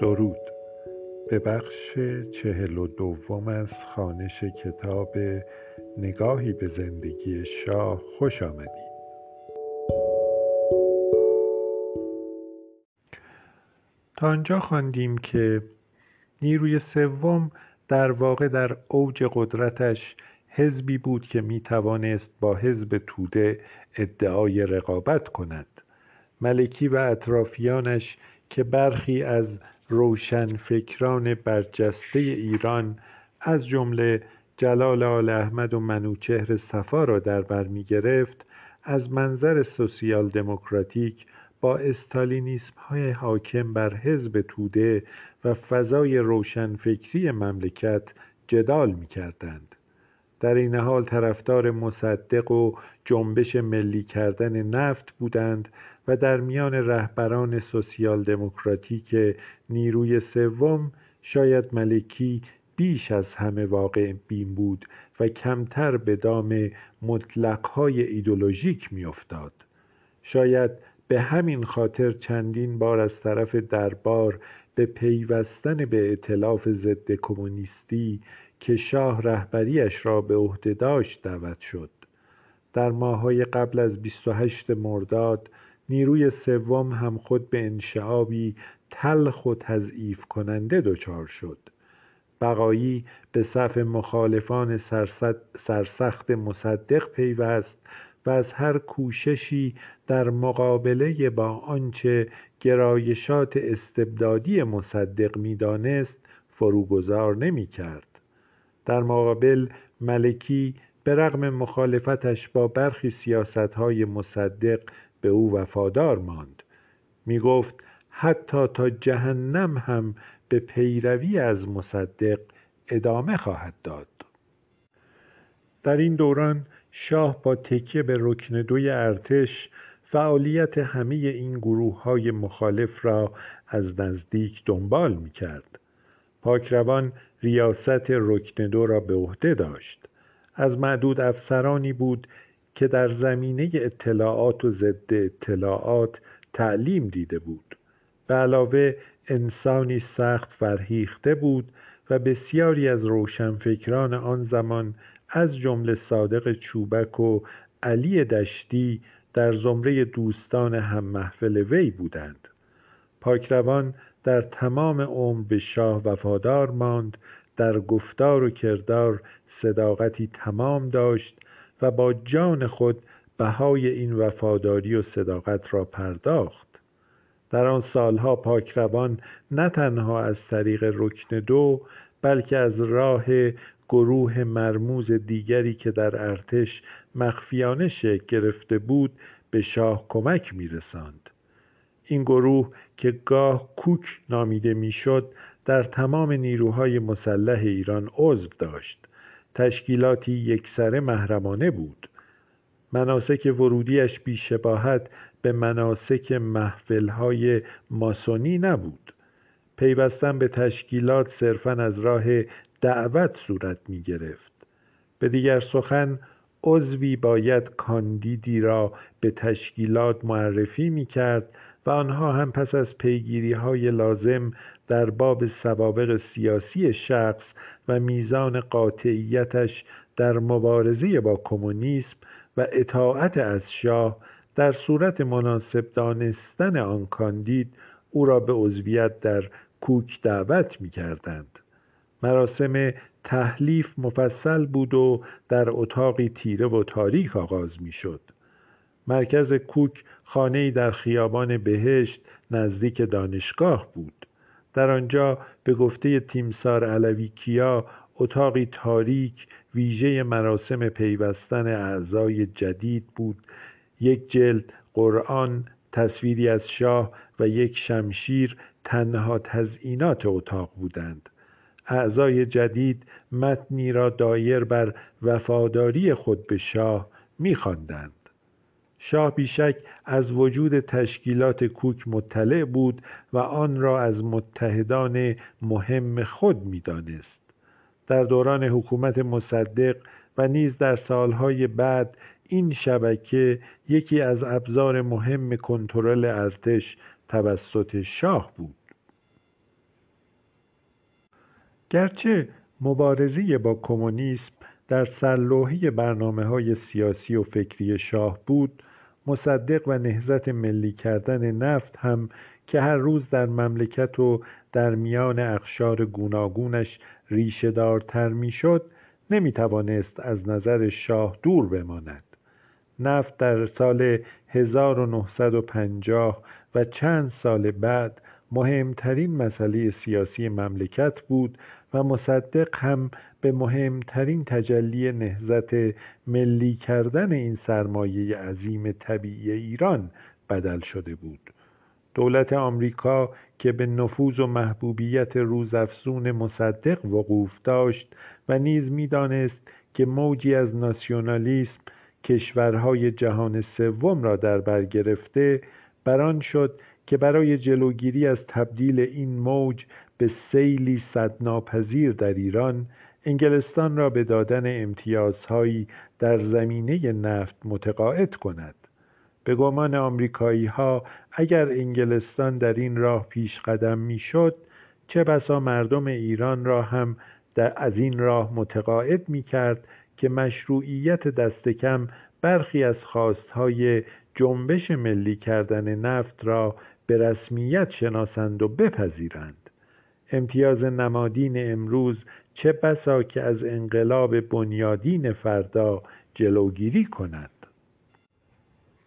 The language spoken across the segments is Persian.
درود. به بخش چهل و دوم از خانش کتاب نگاهی به زندگی شاه خوش آمدید. تا آنجا خواندیم که نیروی سوم در واقع در اوج قدرتش حزبی بود که می توانست با حزب توده ادعای رقابت کند. ملکی و اطرافیانش که برخی از روشنفکران برجسته ایران از جمله جلال آل احمد و منوچهر صفا را در بر می گرفت از منظر سوسیال دموکراتیک با استالینیسم های حاکم بر حزب توده و فضای روشنفکری مملکت جدال می کردند. در این حال طرفدار مصدق و جنبش ملی کردن نفت بودند و در میان رهبران سوسیال دموکراتیک نیروی سوم شاید ملکی بیش از همه واقع بین بود و کمتر به دام مطلقهای ایدولوژیک میافتاد. شاید به همین خاطر چندین بار از طرف دربار به پیوستن به اطلاف ضد کمونیستی که شاه رهبریش را به عهده داشت دعوت شد. در ماههای قبل از 28 مرداد نیروی سوم هم خود به انشعابی تلخ و تضعیف کننده دچار شد بقایی به صف مخالفان سرسخت مصدق پیوست و از هر کوششی در مقابله با آنچه گرایشات استبدادی مصدق می‌دانست فروگذار نمی کرد. در مقابل ملکی به رغم مخالفتش با برخی سیاست های مصدق به او وفادار ماند می گفت حتی تا جهنم هم به پیروی از مصدق ادامه خواهد داد در این دوران شاه با تکیه به رکن دوی ارتش فعالیت همه این گروه های مخالف را از نزدیک دنبال می کرد. پاکروان ریاست رکن دو را به عهده داشت. از معدود افسرانی بود که در زمینه اطلاعات و ضد اطلاعات تعلیم دیده بود به علاوه انسانی سخت فرهیخته بود و بسیاری از روشنفکران آن زمان از جمله صادق چوبک و علی دشتی در زمره دوستان هم محفل وی بودند. پاکروان در تمام عمر به شاه وفادار ماند در گفتار و کردار صداقتی تمام داشت و با جان خود بهای این وفاداری و صداقت را پرداخت. در آن سالها پاکروان نه تنها از طریق رکن دو بلکه از راه گروه مرموز دیگری که در ارتش مخفیانه شکل گرفته بود به شاه کمک میرساند. این گروه که گاه کوک نامیده می‌شد در تمام نیروهای مسلح ایران عضو داشت. تشکیلاتی یکسره محرمانه بود. مناسک ورودیش بیشباهت به مناسک محفلهای ماسونی نبود. پیوستن به تشکیلات صرفا از راه دعوت صورت می گرفت. به دیگر سخن عضوی باید کاندیدی را به تشکیلات معرفی می کرد و آنها هم پس از پیگیری های لازم در باب سوابق سیاسی شخص و میزان قاطعیتش در مبارزه با کمونیسم و اطاعت از شاه در صورت مناسب دانستن آن کاندید او را به عضویت در کوک دعوت می کردند. مراسم تحلیف مفصل بود و در اتاقی تیره و تاریک آغاز می شد. مرکز کوک خانه در خیابان بهشت نزدیک دانشگاه بود. در آنجا به گفته تیمسار علوی کیا اتاقی تاریک ویژه مراسم پیوستن اعضای جدید بود. یک جلد قرآن تصویری از شاه و یک شمشیر تنها تزئینات اتاق بودند. اعضای جدید متنی را دایر بر وفاداری خود به شاه میخواندند. شاه بیشک از وجود تشکیلات کوک مطلع بود و آن را از متحدان مهم خود می‌دانست. در دوران حکومت مصدق و نیز در سالهای بعد این شبکه یکی از ابزار مهم کنترل ارتش توسط شاه بود. گرچه مبارزه با کمونیسم در سرلوحه برنامه های سیاسی و فکری شاه بود مصدق و نهزت ملی کردن نفت هم که هر روز در مملکت و در میان اخشار گوناگونش ریشه دارتر می‌شد نمی توانست از نظر شاه دور بماند. نفت در سال 1950 و چند سال بعد مهمترین مسئله سیاسی مملکت بود و مصدق هم به مهمترین تجلی نهزت ملی کردن این سرمایه عظیم طبیعی ایران بدل شده بود. دولت آمریکا که به نفوذ و محبوبیت روزافزون مصدق وقوف داشت و نیز می‌دانست که موجی از ناسیونالیسم کشورهای جهان سوم را در بر گرفته بران شد که برای جلوگیری از تبدیل این موج به سیلی صدناپذیر در ایران انگلستان را به دادن امتیازهایی در زمینه نفت متقاعد کند. به گمان آمریکایی ها اگر انگلستان در این راه پیش قدم می‌شد چه بسا مردم ایران را هم در از این راه متقاعد می کرد که مشروعیت دست کم برخی از خواستهای جنبش ملی کردن نفت را به رسمیت شناسند و بپذیرند. امتیاز نمادین امروز چه بسا که از انقلاب بنیادین فردا جلوگیری کند؟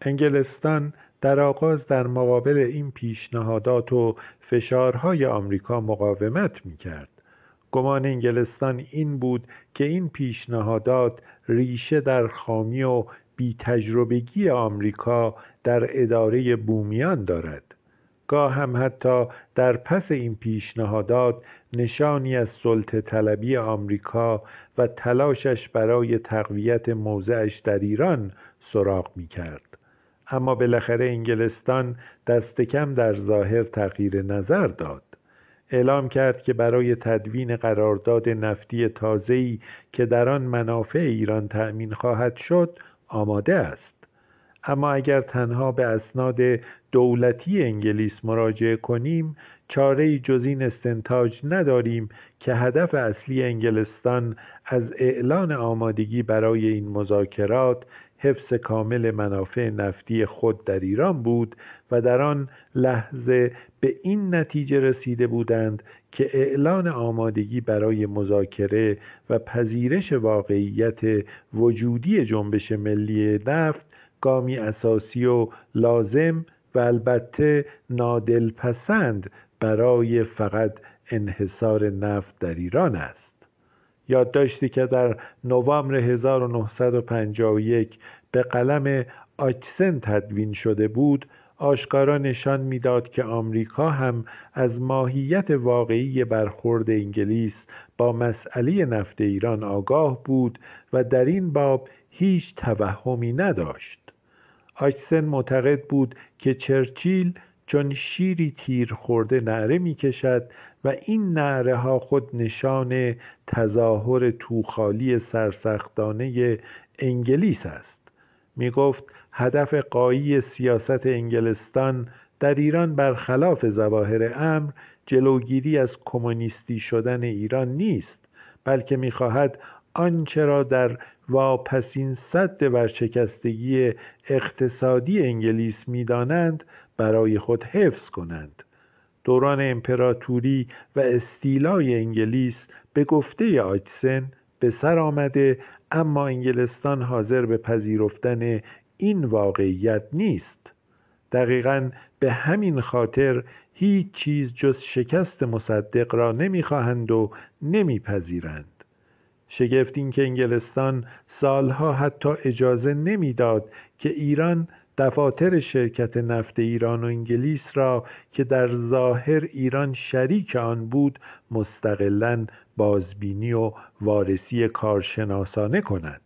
انگلستان در آغاز در مقابل این پیشنهادات و فشارهای آمریکا مقاومت می‌کرد. گمان انگلستان این بود که این پیشنهادات ریشه در خامی و بیتجربگی آمریکا در اداره بومیان دارد. گاه هم حتی در پس این پیشنهادات نشانی از سلطه طلبی آمریکا و تلاشش برای تقویت موضعش در ایران سراغ می کرد. اما بالاخره انگلستان دست کم در ظاهر تغییر نظر داد اعلام کرد که برای تدوین قرارداد نفتی تازه‌ای که در آن منافع ایران تأمین خواهد شد آماده است اما اگر تنها به اسناد دولتی انگلیس مراجعه کنیم چاره جز این استنتاج نداریم که هدف اصلی انگلستان از اعلان آمادگی برای این مذاکرات حفظ کامل منافع نفتی خود در ایران بود و در آن لحظه به این نتیجه رسیده بودند که اعلان آمادگی برای مذاکره و پذیرش واقعیت وجودی جنبش ملی نفت گامی اساسی و لازم و البته نادلپسند برای فقط انحصار نفت در ایران است. یادداشتی که در نوامبر 1951 به قلم آچسن تدوین شده بود آشکارا نشان می‌داد که آمریکا هم از ماهیت واقعی برخورد انگلیس با مسئله نفت ایران آگاه بود و در این باب هیچ توهمی نداشت. آچسن معتقد بود که چرچیل چون شیری تیر خورده نعره می‌کشد و این نعره ها خود نشان تظاهر توخالی سرسختانه انگلیس است. می گفت هدف قایی سیاست انگلستان در ایران برخلاف ظواهر امر جلوگیری از کمونیستی شدن ایران نیست بلکه می‌خواهد آنچه را در واپسین صد ورشکستگی اقتصادی انگلیس می‌دانند برای خود حفظ کنند. دوران امپراتوری و استیلای انگلیس به گفته آجسن به سر آمده اما انگلستان حاضر به پذیرفتن این واقعیت نیست. دقیقا به همین خاطر هیچ چیز جز شکست مصدق را نمی‌خواهند و نمیپذیرند. شگفت این که انگلستان سالها حتی اجازه نمی‌داد که ایران دفاتر شرکت نفت ایران و انگلیس را که در ظاهر ایران شریک آن بود مستقلا بازبینی و وارسی کارشناسانه کند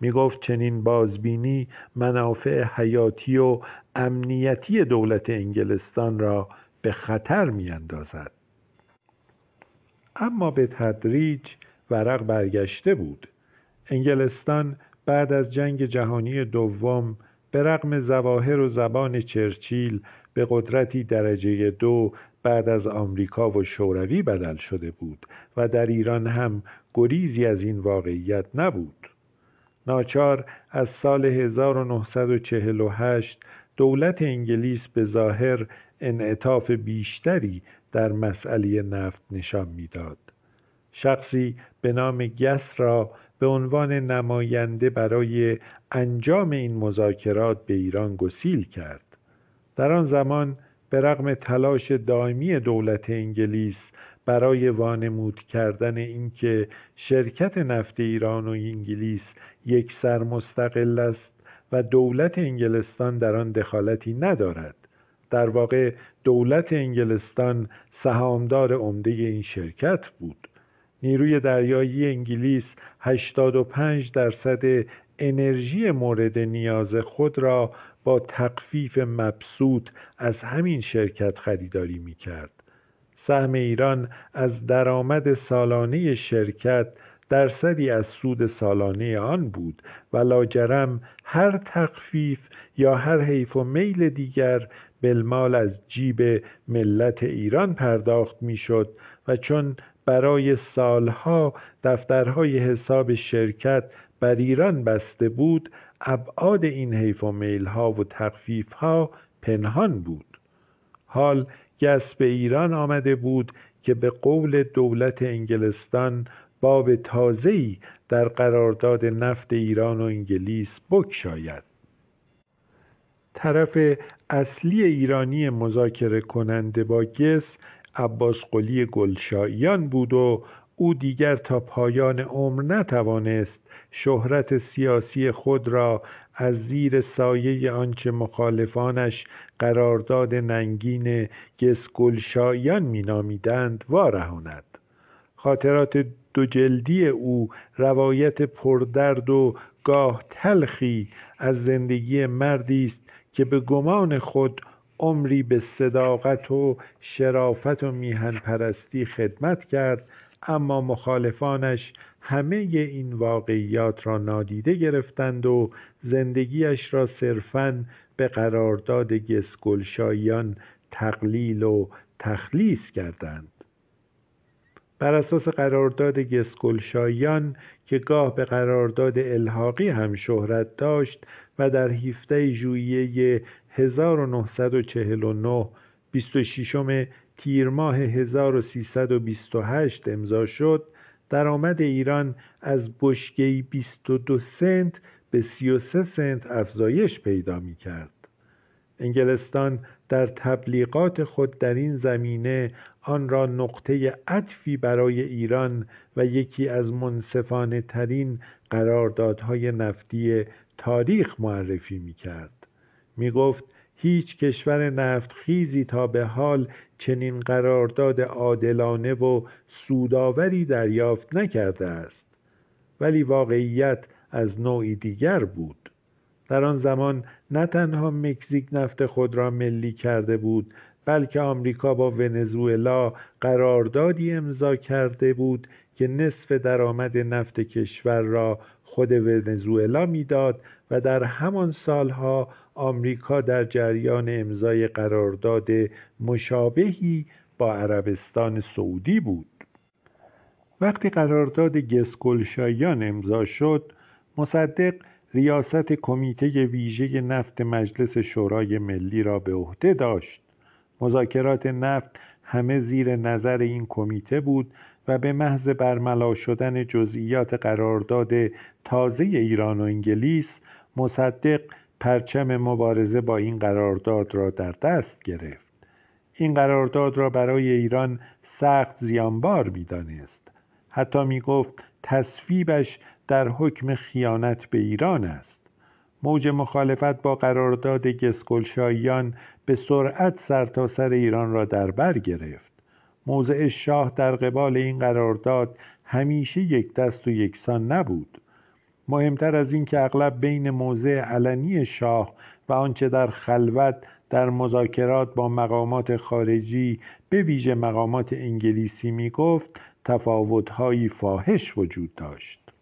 می گفت چنین بازبینی منافع حیاتی و امنیتی دولت انگلستان را به خطر می اندازد. اما به تدریج ورق برگشته بود. انگلستان بعد از جنگ جهانی دوم به رغم زواهر و زبان چرچیل به قدرتی درجه دو بعد از آمریکا و شوروی بدل شده بود و در ایران هم گریزی از این واقعیت نبود. ناچار از سال 1948 دولت انگلیس به ظاهر انعطاف بیشتری در مسئله نفت نشان می‌داد. شخصی به نام گس را به عنوان نماینده برای انجام این مذاکرات به ایران گسیل کرد. در آن زمان به رغم تلاش دائمی دولت انگلیس برای وانمود کردن اینکه شرکت نفت ایران و انگلیس یک سر مستقل است و دولت انگلستان در آن دخالتی ندارد. در واقع دولت انگلستان سهامدار عمده این شرکت بود. نیروی دریایی انگلیس 85 درصد انرژی مورد نیاز خود را با تقفیف مبسوط از همین شرکت خریداری می کرد. سهم ایران از درآمد سالانه شرکت درصدی از سود سالانه آن بود و لاجرم هر تخفیف یا هر حیف و میل دیگر بالمال از جیب ملت ایران پرداخت می‌شد و چون برای سالها دفترهای حساب شرکت بر ایران بسته بود ابعاد این حیف و میل ها و تخفیف ها پنهان بود. حال گس به ایران آمده بود که به قول دولت انگلستان باب تازه‌ای در قرارداد نفت ایران و انگلیس بکشاید طرف اصلی ایرانی مذاکره کننده با گس عباس قلی گلشاییان بود و او دیگر تا پایان عمر نتوانست شهرت سیاسی خود را از زیر سایه آنچه مخالفانش قرارداد ننگین گسگلشاییان مینامیدند وارهاند. خاطرات دو جلدی او روایت پردرد و گاه تلخی از زندگی مردی است که به گمان خود عمری به صداقت و شرافت و میهن پرستی خدمت کرد اما مخالفانش همه این واقعیات را نادیده گرفتند و زندگیش را صرفاً به قرارداد گسگلشاییان تقلیل و تخلیص کردند. بر اساس قرارداد گسگلشاییان که گاه به قرارداد الحاقی هم شهرت داشت و در 17 ژوئیه 1949 26 تیر ماه 1328 امضا شد درآمد ایران از بشکه 22 سنت به 33 سنت افزایش پیدا می کرد. انگلستان در تبلیغات خود در این زمینه آن را نقطه عطفی برای ایران و یکی از منصفانه ترین قراردادهای نفتی تاریخ معرفی می کرد. می گفت هیچ کشور نفت خیزی تا به حال چنین قرارداد عادلانه و سودآوری دریافت نکرده است. ولی واقعیت از نوعی دیگر بود. در آن زمان نه تنها مکزیک نفت خود را ملی کرده بود بلکه آمریکا با ونزوئلا قراردادی امضا کرده بود که نصف درآمد نفت کشور را خود ونزوئلا می‌داد و در همان سالها آمریکا در جریان امضای قرارداد مشابهی با عربستان سعودی بود. وقتی قرارداد گسکلشایان امضا شد مصدق ریاست کمیته ویژه نفت مجلس شورای ملی را به عهده داشت. مذاکرات نفت همه زیر نظر این کمیته بود و به محض برملا شدن جزئیات قرارداد تازه ایران و انگلیس مصدق پرچم مبارزه با این قرارداد را در دست گرفت. این قرارداد را برای ایران سخت زیانبار می‌دانست. حتی می گفت تصویبش در حکم خیانت به ایران است. موج مخالفت با قرارداد گسکلشاییان به سرعت سرتاسر سر ایران را در بر گرفت. موضع شاه در قبال این قرارداد همیشه یک دست و یکسان نبود. مهمتر از این که اغلب بین موضع علنی شاه و آنچه در خلوت در مذاکرات با مقامات خارجی به ویژه مقامات انگلیسی می گفت تفاوتهایی فاحش وجود داشت.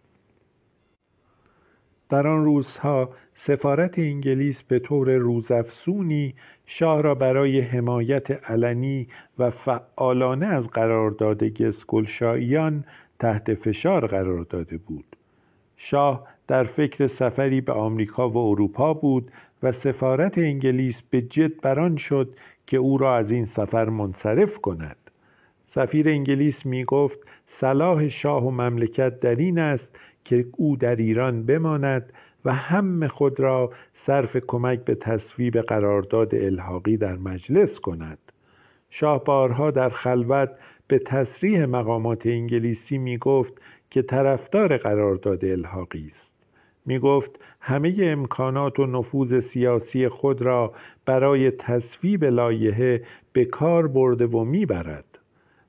در آن روزها سفارت انگلیس به طور روزافزونی شاه را برای حمایت علنی و فعالانه از قرارداد گسگلشاییان تحت فشار قرار داده بود. شاه در فکر سفری به آمریکا و اروپا بود و سفارت انگلیس به جد بران شد که او را از این سفر منصرف کند. سفیر انگلیس می گفت صلاح شاه و مملکت در این است که او در ایران بماند و هم خود را صرف کمک به تصویب قرارداد الحاقی در مجلس کند. شاه بارها در خلوت به تصریح مقامات انگلیسی می گفت که طرفدار قرارداد الحاقی است. می گفت همه امکانات و نفوذ سیاسی خود را برای تصویب لایحه به کار برده و می‌برد.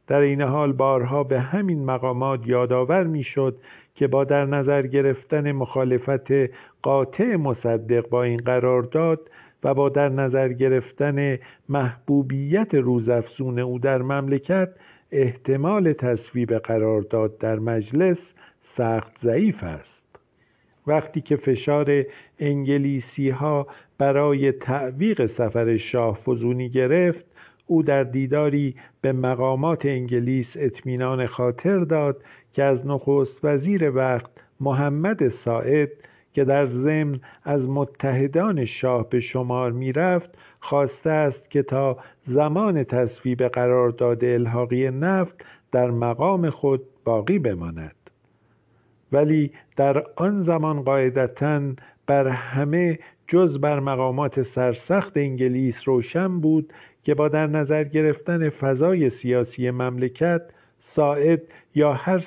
در این حال بارها به همین مقامات یادآور می‌شد که با در نظر گرفتن مخالفت قاطع مصدق با این قرارداد و با در نظر گرفتن محبوبیت روزافزون او در مملکت احتمال تصویب قرارداد در مجلس سخت ضعیف است. وقتی که فشار انگلیسی ها برای تعویق سفر شاه فزونی گرفت او در دیداری به مقامات انگلیس اطمینان خاطر داد که از نخست وزیر وقت محمد ساعد که در ضمن از متحدان شاه به شمار می رفت خواسته است که تا زمان تصویب قرارداد الحاقی نفت در مقام خود باقی بماند. ولی در آن زمان قاعدتا بر همه جز بر مقامات سرسخت انگلیس روشن بود که با در نظر گرفتن فضای سیاسی مملکت ساعد یا هر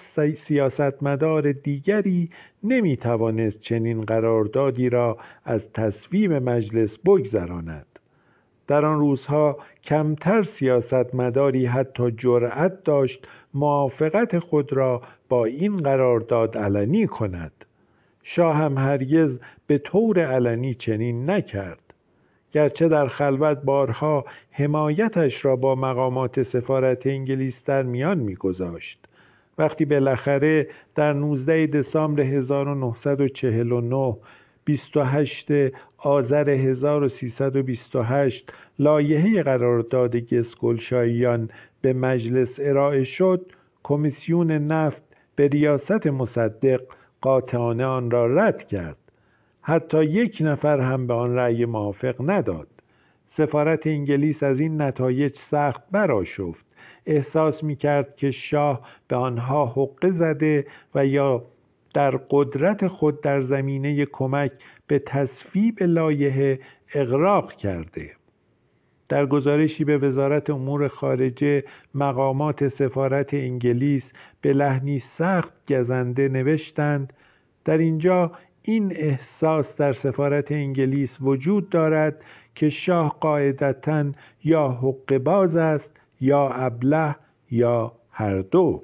سیاستمدار دیگری نمی توانست چنین قراردادی را از تصویب مجلس بگذراند. در آن روزها کمتر سیاستمداری حتی جرأت داشت موافقت خود را با این قرارداد علنی کند. شاه هم هرگز به طور علنی چنین نکرد. گرچه در خلوت بارها حمایتش را با مقامات سفارت انگلیس در میان میگذاشت. وقتی بالاخره در 19 دسامبر 1949 28 آذر 1328 لایحه قرارداد گسگلشاییان به مجلس ارائه شد کمیسیون نفت به ریاست مصدق قاطعانه آن را رد کرد. حتی یک نفر هم به آن رأی موافق نداد. سفارت انگلیس از این نتایج سخت براشفت احساس می کرد که شاه به آنها حقه زده و یا در قدرت خود در زمینه کمک به تصویب لایحه اغراق کرده. در گزارشی به وزارت امور خارجه مقامات سفارت انگلیس به لحنی سخت گزنده نوشتند. در اینجا این احساس در سفارت انگلیس وجود دارد که شاه قاعدتا یا حق باز است یا ابله یا هر دو.